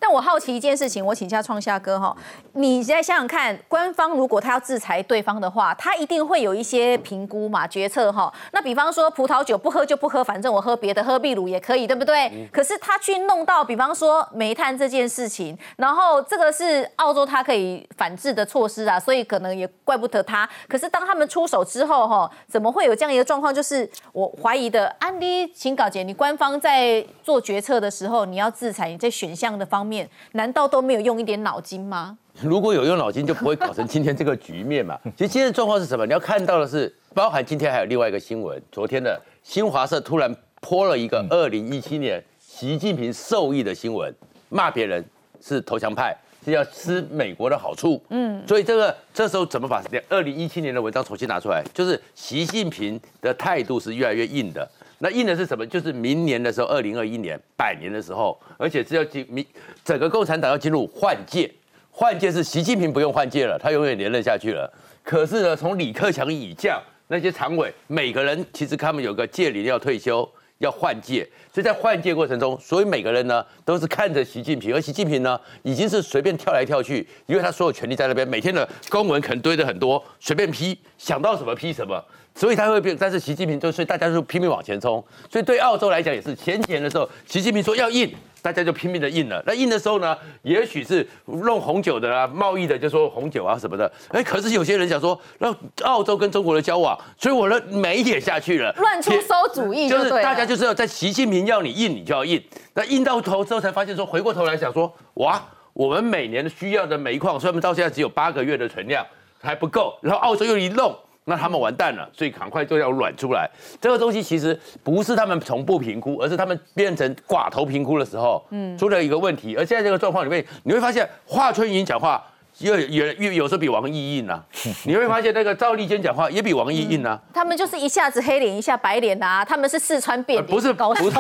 S1: 但我好奇一件事情，我请教创夏哥哈，你再想想看，官方如果他要制裁对方的话，他一定会有一些评估嘛、决策哈。那比方说葡萄酒不喝就不喝，反正我喝别的，喝秘鲁也可以，对不对？可是他去弄到，比方说煤炭这件事情，然后这个是澳洲他可以反制的措施啊，所以可能也怪不得他。可是当他们出手之后哈，怎么会有这样一个状况？就是我怀疑的，安迪，请稿姐，你官方在做决策的时候，你要制裁，你在选项的方。面难道都没有用一点脑筋吗？
S2: 如果有用脑筋，就不会搞成今天这个局面嘛。其实今天的状况是什么？你要看到的是，包含今天还有另外一个新闻，昨天的新华社突然泼了一个二零一七年习近平受益的新闻，骂别人是投降派，是要吃美国的好处。嗯，所以这个这时候怎么把二零一七年的文章重新拿出来？就是习近平的态度是越来越硬的。那硬的是什么？就是明年的时候，二零二一年百年的时候，而且是要进明整个共产党要进入换届，换届是习近平不用换届了，他永远连任下去了。可是呢，从李克强以降那些常委，每个人其实他们有个届龄要退休，要换届，所以在换届过程中，所以每个人呢都是看着习近平，而习近平呢已经是随便跳来跳去，因为他所有权力在那边，每天的公文可能堆的很多，随便批，想到什么批什么。所以他会变，但是习近平就所以大家就拼命往前冲。所以对澳洲来讲也是，前几年的时候，习近平说要印，大家就拼命的印了。那印的时候呢，也许是弄红酒的啊，贸易的就说红酒啊什么的。哎，可是有些人想说，那澳洲跟中国的交往，所以我的煤也下去了，
S1: 乱出馊主意，
S2: 就是大家就是要在习近平要你印，你就要印。那印到头之后才发现说，回过头来想说，哇，我们每年需要的煤矿，所以我们到现在只有八个月的存量还不够，然后澳洲又一弄。那他们完蛋了，所以赶快就要软出来。这个东西其实不是他们从不评估，而是他们变成寡头评估的时候，嗯，出了一个问题。而现在这个状况里面，你会发现华春莹讲话越越越有时候比王毅硬啊。你会发现那个赵立坚讲话也比王毅硬啊。
S1: 他们就是一下子黑脸一下白脸啊，他们是四川变
S2: 不是不是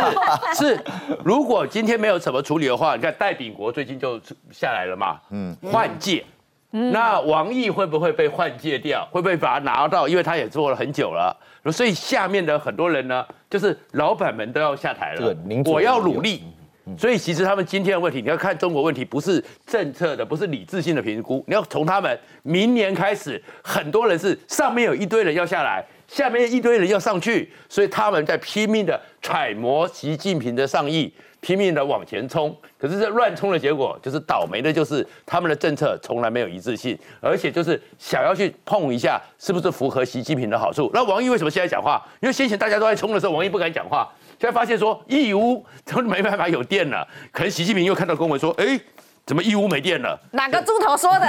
S2: 是，如果今天没有怎么处理的话，你看戴秉国最近就下来了嘛，嗯，换届。那王毅会不会被换届掉？会不会把他拿到？因为他也做了很久了，所以下面的很多人呢，就是老板们都要下台了。我要努力。所以其实他们今天的问题，你要看中国问题，不是政策的，不是理智性的评估。你要从他们明年开始，很多人是上面有一堆人要下来，下面一堆人要上去，所以他们在拼命的揣摩习近平的上意。拼命的往前冲，可是这乱冲的结果就是倒霉的，就是他们的政策从来没有一致性，而且就是想要去碰一下是不是符合习近平的好处。那王毅为什么现在讲话？因为先前大家都在冲的时候，王毅不敢讲话，现在发现说义乌都没办法有电了，可能习近平又看到公文说，哎，怎么义乌没电了？
S1: 哪个猪头说的？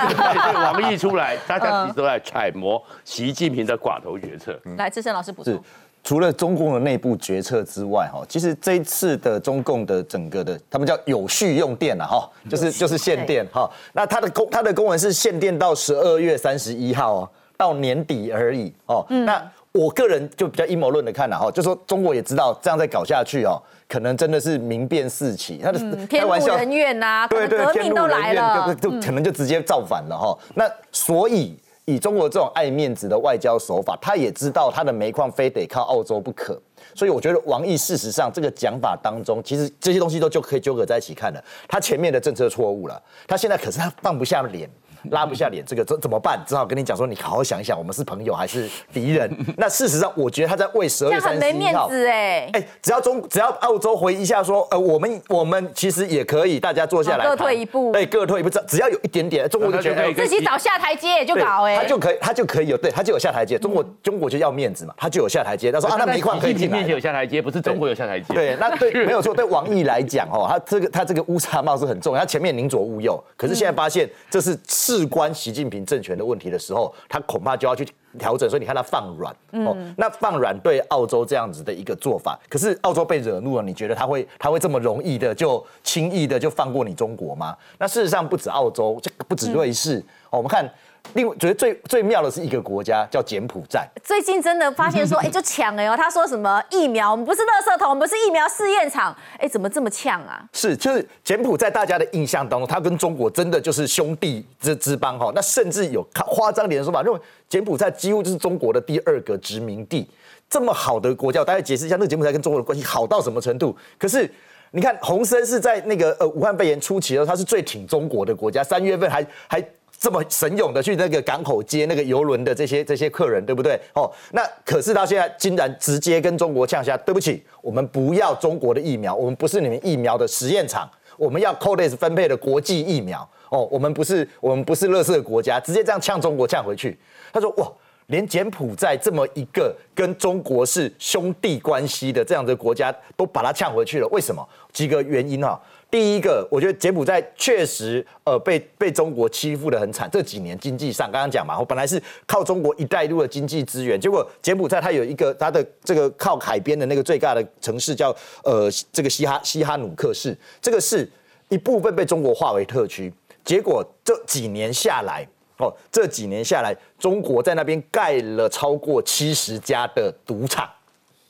S2: 王毅出来，大家其实都在揣摩习近平的寡头决策。
S1: 来，资深老师补充。
S3: 除了中共的内部决策之外，哈，其实这一次的中共的整个的，他们叫有序用电了，哈，就是就是限电，哈。那它的公它的公文是限电到十二月三十一号哦，到年底而已哦。那我个人就比较阴谋论的看了哈，就说中国也知道这样再搞下去哦，可能真的是民变四起，
S1: 他的开玩笑，人怨呐，对对，革命都来了，
S3: 就可能就直接造反了哈。那所以。以中国这种爱面子的外交手法，他也知道他的煤矿非得靠澳洲不可，所以我觉得王毅事实上这个讲法当中，其实这些东西都就可以纠葛在一起看了。他前面的政策错误了，他现在可是他放不下脸。拉不下脸，这个怎怎么办？只好跟你讲说，你好好想一想，我们是朋友还是敌人？那事实上，我觉得他在为十二月三十一号，
S1: 哎
S3: 哎，只要中只要澳洲回一下说，呃，我们我们其实也可以，大家坐下来，
S1: 各退一步，
S3: 对，各退一步，只只要有一点点，中国就觉得
S1: 自己找下台阶就搞，哎，
S3: 他就可以，他就可以有，对他就有下台阶。中国中国就要面子嘛，他就有下台阶。他说啊，那煤矿可以进
S2: 来，有下台阶，不是中国有下台阶。
S3: 对，那对 没有错。对王毅来讲，哦，他这个他这个乌纱帽是很重要，他前面宁左勿右，可是现在发现这是事关习近。平政权的问题的时候，他恐怕就要去调整。所以你看他放软哦，那放软对澳洲这样子的一个做法，可是澳洲被惹怒了，你觉得他会他会这么容易的就轻易的就放过你中国吗？那事实上不止澳洲，这个不止瑞士，我们看。另外，觉得最最妙的是一个国家叫柬埔寨。
S1: 最近真的发现说，哎，就抢哎哦，他说什么疫苗，我们不是垃圾桶，我们不是疫苗试验场，哎，怎么这么呛啊？
S3: 是，就是柬埔寨大家的印象当中，他跟中国真的就是兄弟之之邦哈。那甚至有夸张点说法，认为柬埔寨几乎就是中国的第二个殖民地。这么好的国家，大家解释一下，那个柬埔寨跟中国的关系好到什么程度？可是你看，洪森是在那个呃武汉肺炎初期的时候，他是最挺中国的国家，三月份还还。这么神勇的去那个港口接那个游轮的这些这些客人，对不对？哦，那可是他现在竟然直接跟中国呛下，对不起，我们不要中国的疫苗，我们不是你们疫苗的实验场，我们要 Codex 分配的国际疫苗。哦，我们不是我们不是乐色国家，直接这样呛中国呛回去。他说哇，连柬埔寨这么一个跟中国是兄弟关系的这样的国家，都把它呛回去了。为什么？几个原因啊。第一个，我觉得柬埔寨确实呃被被中国欺负的很惨。这几年经济上，刚刚讲嘛，我本来是靠中国一带一路的经济资源，结果柬埔寨它有一个它的这个靠海边的那个最大的城市叫呃这个西哈西哈努克市，这个市一部分被中国划为特区，结果这几年下来。哦，这几年下来，中国在那边盖了超过七十家的赌场，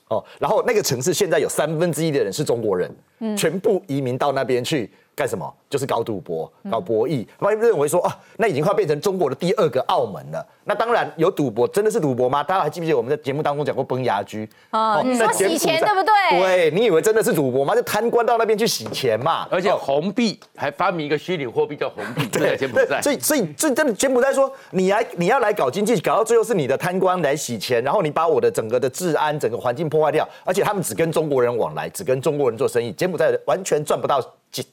S3: 哦，然后那个城市现在有三分之一的人是中国人，全部移民到那边去。干什么？就是搞赌博、搞博弈，他认为说啊，那已经快变成中国的第二个澳门了。那当然有赌博，真的是赌博吗？大家还记不记得我们在节目当中讲过崩牙驹？
S1: 哦，你说洗钱对不对？
S3: 对，你以为真的是赌博吗？就贪官到那边去洗钱嘛。
S2: 而且红币还发明一个虚拟货币叫红币，对，柬埔寨。
S3: 所以，所以这真的柬埔寨说，你来你要来搞经济，搞到最后是你的贪官来洗钱，然后你把我的整个的治安、整个环境破坏掉，而且他们只跟中国人往来，只跟中国人做生意，柬埔寨完全赚不到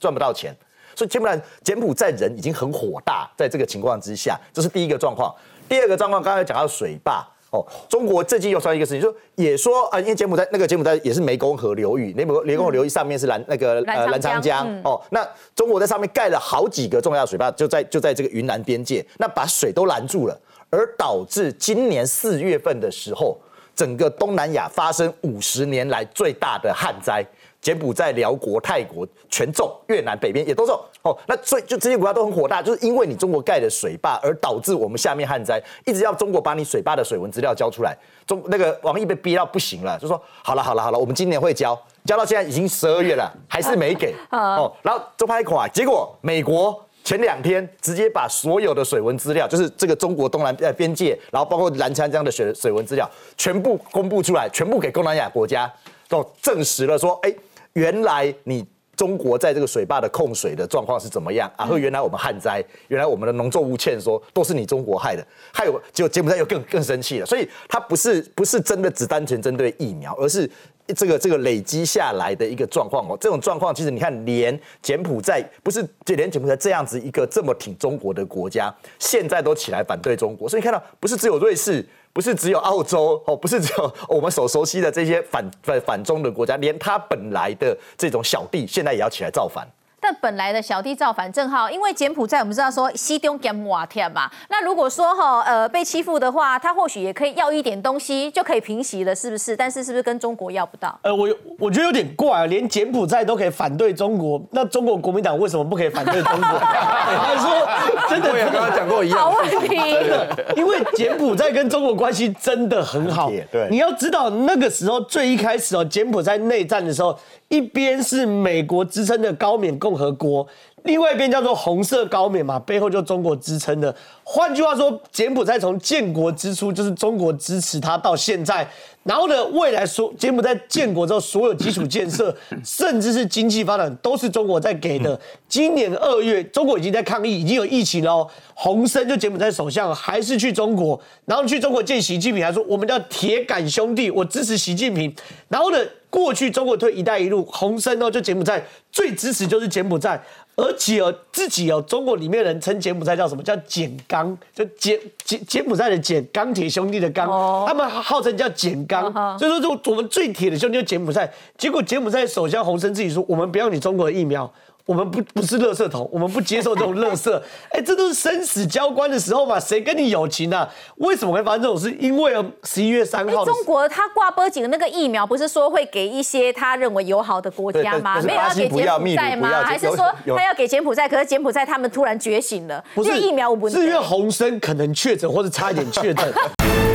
S3: 赚不到钱。所以柬埔寨柬埔寨人已经很火大，在这个情况之下，这是第一个状况。第二个状况，刚才讲到水坝哦，中国最近又说一个事情，说也说啊，因为柬埔寨那个柬埔寨也是湄公河流域，湄公湄公河流域上面是南那个
S1: 呃
S3: 澜沧江哦，那中国在上面盖了好几个重要水坝，就在就在这个云南边界，那把水都拦住了，而导致今年四月份的时候，整个东南亚发生五十年来最大的旱灾。柬埔寨、辽国、泰国全中，越南北边也都中哦。那所以就这些国家都很火大，就是因为你中国盖的水坝，而导致我们下面旱灾，一直要中国把你水坝的水文资料交出来。中那个王毅被逼到不行了，就说好了好了好了，我们今年会交，交到现在已经十二月了，还是没给 哦。然后就拍款，结果美国前两天直接把所有的水文资料，就是这个中国东南呃边界，然后包括澜沧江的水水文资料，全部公布出来，全部给东南亚国家，都证实了说，哎。原来你中国在这个水坝的控水的状况是怎么样啊？和原来我们旱灾，原来我们的农作物欠收，都是你中国害的。还有，就柬埔寨又更更生气了。所以它不是不是真的只单纯针对疫苗，而是这个这个累积下来的一个状况哦。这种状况其实你看，连柬埔寨不是就连柬埔寨这样子一个这么挺中国的国家，现在都起来反对中国。所以你看到不是只有瑞士。不是只有澳洲哦，不是只有我们所熟悉的这些反反反中的国家，连他本来的这种小弟，现在也要起来造反。
S1: 但本来的小弟造反正好，因为柬埔寨我们知道说西东柬瓦天嘛，那如果说哈呃被欺负的话，他或许也可以要一点东西就可以平息了，是不是？但是是不是跟中国要不到？
S4: 呃，我我觉得有点怪啊，连柬埔寨都可以反对中国，那中国国民党为什么不可以反对中国？还是说真的？
S7: 我也刚刚讲过一样。
S1: 好问题，
S4: 真的，因为柬埔寨跟中国关系真的很好。
S3: 对，
S4: 你要知道那个时候最一开始哦，柬埔寨内战的时候。一边是美国支撑的高棉共和国，另外一边叫做红色高棉嘛，背后就中国支撑的。换句话说，柬埔寨从建国之初就是中国支持它到现在。然后呢，未来所柬埔寨建国之后，所有基础建设，甚至是经济发展，都是中国在给的。今年二月，中国已经在抗议，已经有疫情了。洪森就柬埔寨首相还是去中国，然后去中国见习近平，还说我们叫铁杆兄弟，我支持习近平。然后呢？过去中国推“一带一路”，洪森哦，就柬埔寨最支持就是柬埔寨，而且哦自己哦，中国里面人称柬埔寨叫什么叫柬钢，就柬柬柬埔寨的柬钢铁兄弟的钢，他们号称叫柬钢，所以说就我们最铁的兄弟就柬埔寨。结果柬埔寨首相洪森自己说，我们不要你中国的疫苗。我们不不是垃圾桶，我们不接受这种垃圾。哎，这都是生死交关的时候嘛，谁跟你友情啊？为什么会发生这种事？因为十一月三号，
S1: 中国他挂波几的那个疫苗，不是说会给一些他认为友好的国家吗？
S3: 没有
S1: 要给柬埔寨吗？还是说他要给柬埔寨？可是柬埔寨他们突然觉醒了，
S4: 不是
S1: 疫苗我不
S4: 是因为洪生可能确诊或者差一点确诊。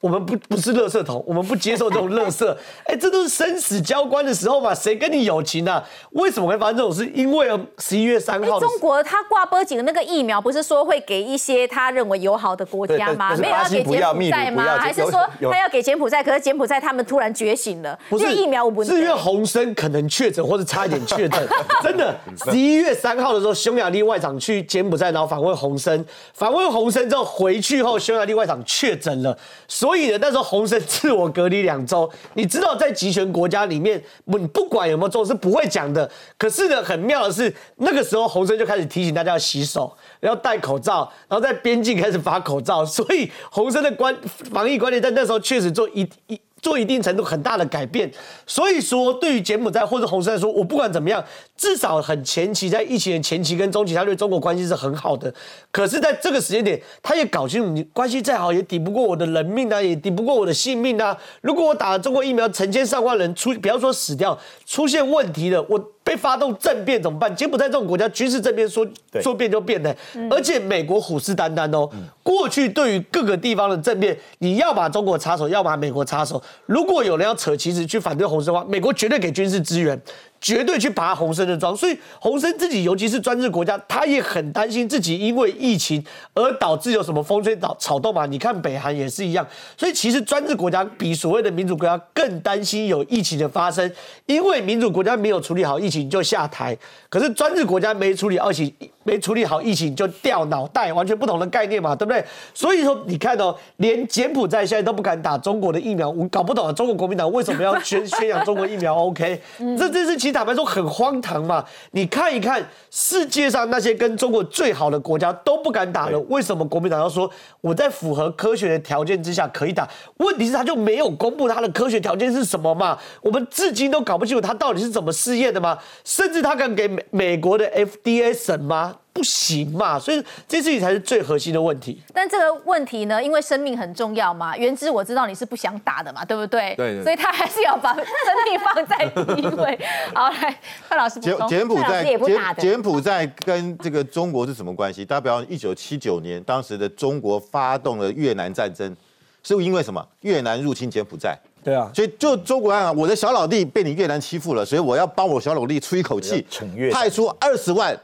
S4: 我们不不是垃圾桶，我们不接受这种垃圾。哎，这都是生死交关的时候嘛，谁跟你友情啊？为什么会发生这种事？因为十一月三号，
S1: 中国他挂波几的那个疫苗，不是说会给一些他认为友好的国家吗？没有要给柬埔寨吗？还是说他要给柬埔寨？可是柬埔寨他们突然觉醒了，因为疫苗我不
S4: 是因为洪生可能确诊或者差一点确诊，真的。十一月三号的时候，匈牙利外长去柬埔寨，然后访问洪生，访问洪生之后回去后，匈牙利外长确诊了，所以。以呢，那时候洪森自我隔离两周。你知道，在集权国家里面，你不管有没有做是不会讲的。可是呢，很妙的是，那个时候洪森就开始提醒大家要洗手，要戴口罩，然后在边境开始发口罩。所以洪森的关防疫观念在那时候确实做一一。做一定程度很大的改变，所以说对于柬埔寨或者洪森来说，我不管怎么样，至少很前期在疫情的前期跟中期，他对中国关系是很好的。可是，在这个时间点，他也搞清楚，你关系再好也抵不过我的人命啊，也抵不过我的性命啊。如果我打了中国疫苗，成千上万人出，不要说死掉，出现问题了，我。被发动政变怎么办？柬埔寨这种国家军事政变说说变就变的，而且美国虎视眈眈哦。过去对于各个地方的政变，你要把中国插手，要把美国插手。如果有人要扯旗子去反对红色话，美国绝对给军事支援。绝对去拔洪森的庄，所以洪森自己，尤其是专制国家，他也很担心自己因为疫情而导致有什么风吹草草动嘛？你看北韩也是一样，所以其实专制国家比所谓的民主国家更担心有疫情的发生，因为民主国家没有处理好疫情就下台，可是专制国家没处理疫情，没处理好疫情就掉脑袋，完全不同的概念嘛，对不对？所以说你看哦，连柬埔寨现在都不敢打中国的疫苗，我搞不懂啊，中国国民党为什么要宣宣扬中国疫苗？OK，这这是其。坦白说很荒唐嘛？你看一看世界上那些跟中国最好的国家都不敢打了，为什么国民党要说我在符合科学的条件之下可以打？问题是他就没有公布他的科学条件是什么嘛？我们至今都搞不清楚他到底是怎么试验的嘛？甚至他敢给美美国的 FDA 审吗？不行嘛，所以这事情才是最核心的问题。
S1: 但这个问题呢，因为生命很重要嘛，原之我知道你是不想打的嘛，对不对？
S7: 对。
S1: 所以他还是要把生命放在第一位。好，来，范老师
S5: 柬柬埔寨柬柬埔寨跟这个中国是什么关系？大家不要，一九七九年当时的中国发动了越南战争，是因为什么？越南入侵柬埔寨。
S4: 对啊。
S5: 所以就中国啊，我的小老弟被你越南欺负了，所以我要帮我小老弟出一口气，派出二十万。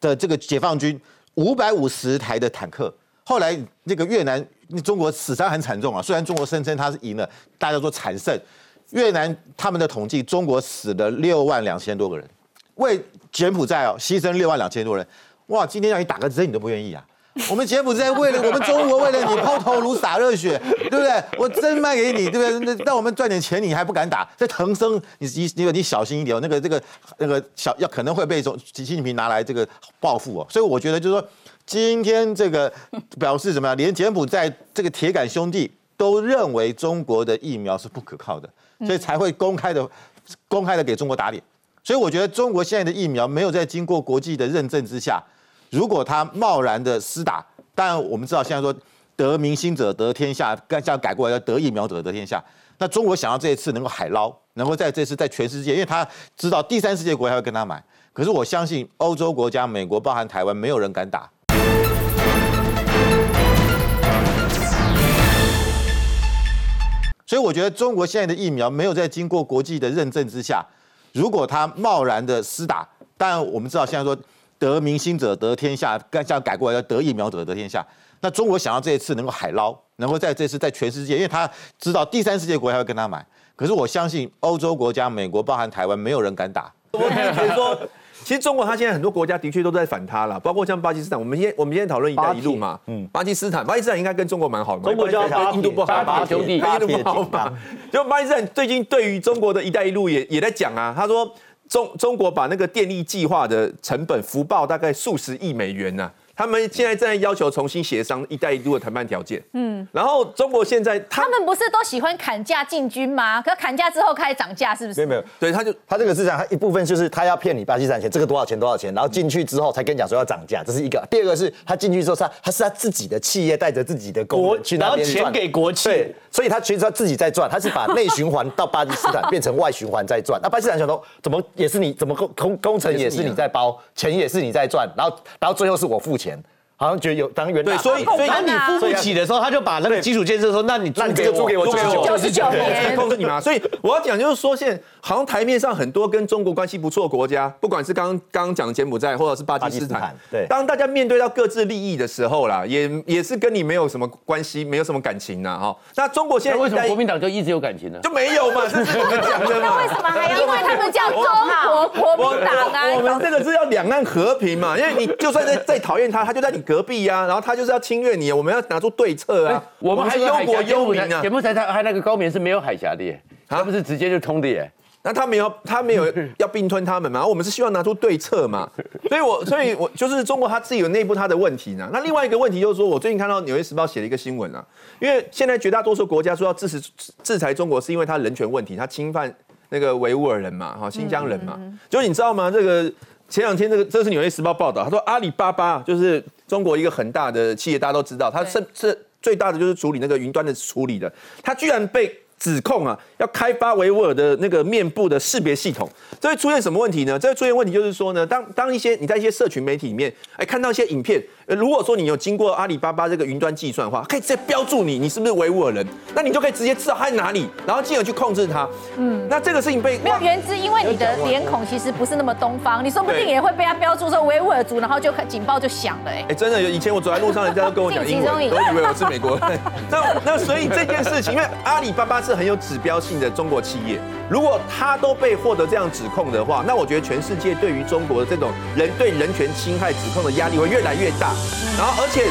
S5: 的这个解放军五百五十台的坦克，后来那个越南、中国死伤很惨重啊。虽然中国声称他是赢了，大家说惨胜。越南他们的统计，中国死了六万两千多个人，为柬埔寨哦牺牲六万两千多人。哇，今天让你打个针，你都不愿意啊？我们柬埔寨为了我们中国为了你抛头颅洒热血，对不对？我真卖给你，对不对？那让我们赚点钱，你还不敢打？这藤生，你你你小心一点哦。那个这个那个小要可能会被中习近平拿来这个报复哦。所以我觉得就是说，今天这个表示怎么样？连柬埔寨这个铁杆兄弟都认为中国的疫苗是不可靠的，所以才会公开的公开的给中国打脸。所以我觉得中国现在的疫苗没有在经过国际的认证之下。如果他贸然的施打，当然我们知道现在说得民心者得天下，刚这样改过来要得疫苗者得天下。那中国想要这一次能够海捞，能够在这次在全世界，因为他知道第三世界国家会跟他买。可是我相信欧洲国家、美国、包含台湾，没有人敢打。所以我觉得中国现在的疫苗没有在经过国际的认证之下，如果他贸然的施打，当然我们知道现在说。得民心者得天下，刚这样改过来叫得疫苗者得天下。那中国想要这一次能够海捞，能够在这次在全世界，因为他知道第三世界国家会跟他买。可是我相信欧洲国家、美国，包含台湾，没有人敢打。
S7: 我觉得说，其实中国它现在很多国家的确都在反它了，包括像巴基斯坦。我们今天我们今天讨论“一带一路”嘛，嗯，巴基斯坦，巴基斯坦应该跟中国蛮好的，
S4: 中国叫
S7: 印度不好，
S2: 巴兄弟，
S7: 印度不好嘛。就巴基斯坦最近对于中国的一带一路也也在讲啊，他说。中中国把那个电力计划的成本浮报大概数十亿美元呢。他们现在正在要求重新协商“一带一路”的谈判条件。嗯，然后中国现在
S1: 他们不是都喜欢砍价进军吗？可砍价之后开始涨价，是不是？
S3: 没有没有，
S7: 对，他就
S3: 他这个市场，他一部分就是他要骗你巴基斯坦钱，这个多少钱多少钱，然后进去之后才跟你讲说要涨价，这是一个。第二个是他进去之后，他他是他自己的企业带着自己的
S4: 国
S3: 去
S4: 那边钱给国企，
S3: 对，所以他其实他自己在赚，他是把内循环到巴基斯坦变成外循环在赚。那巴基斯坦想说，怎么也是你，怎么工工工程也是你在包，钱也是你在赚，然后然后最后是我付钱。前，好像觉得有当元
S7: 对，所以所以
S4: 当你付不起的时候，他就把那个基础建设说，那你
S3: 那你这个租给我
S1: 九十九年，
S7: 控制你嘛。所以我要讲就是说，现在好像台面上很多跟中国关系不错的国家，不管是刚刚讲的柬埔寨或者是巴基斯坦，
S3: 对，
S7: 当大家面对到各自利益的时候啦，也也是跟你没有什么关系，没有什么感情呐，哈。那中国现在
S2: 为什么国民党就一直有感情呢？
S7: 就没有嘛，这是我们讲的嘛。
S1: 为什么还要？因为他们叫中国国民党啊。
S7: 我们这个是要两岸和平嘛，因为你就算在再讨厌他，他就在你隔壁呀、然后他就是要侵略你，我们要拿出对策啊。
S2: 哎我们还
S7: 是忧国忧民啊
S2: 柬。埔寨他他那个高棉是没有海峡的耶，他不是直接就通的耶。
S7: 那他没有，他没有 要并吞他们嘛？我们是希望拿出对策嘛？所以我，所以我就是中国他自己有内部他的问题呢。那另外一个问题就是说，我最近看到《纽约时报》写了一个新闻啊，因为现在绝大多数国家说要支持制裁中国，是因为他人权问题，他侵犯那个维吾尔人嘛，哈，新疆人嘛。就是你知道吗？这个前两天这个这是《纽约时报》报道，他说阿里巴巴就是中国一个很大的企业，大家都知道，它是是最大的就是处理那个云端的处理的，它居然被。指控啊，要开发维吾尔的那个面部的识别系统，这会出现什么问题呢？这会出现问题就是说呢，当当一些你在一些社群媒体里面，哎，看到一些影片，呃，如果说你有经过阿里巴巴这个云端计算的话，可以直接标注你，你是不是维吾尔人，那你就可以直接知道他在哪里，然后进而去控制他。嗯，那这个事情被
S1: 没有原之，因为你的脸孔其实不是那么东方，你说不定也会被他标注说维吾尔族，然后就警报就响了，哎。
S7: 哎，真的，以前我走在路上，人家都跟我讲 英文，都以为我是美国人。那那所以这件事情，因为阿里巴巴是很有指标性的中国企业，如果他都被获得这样指控的话，那我觉得全世界对于中国的这种人对人权侵害指控的压力会越来越大。然后，而且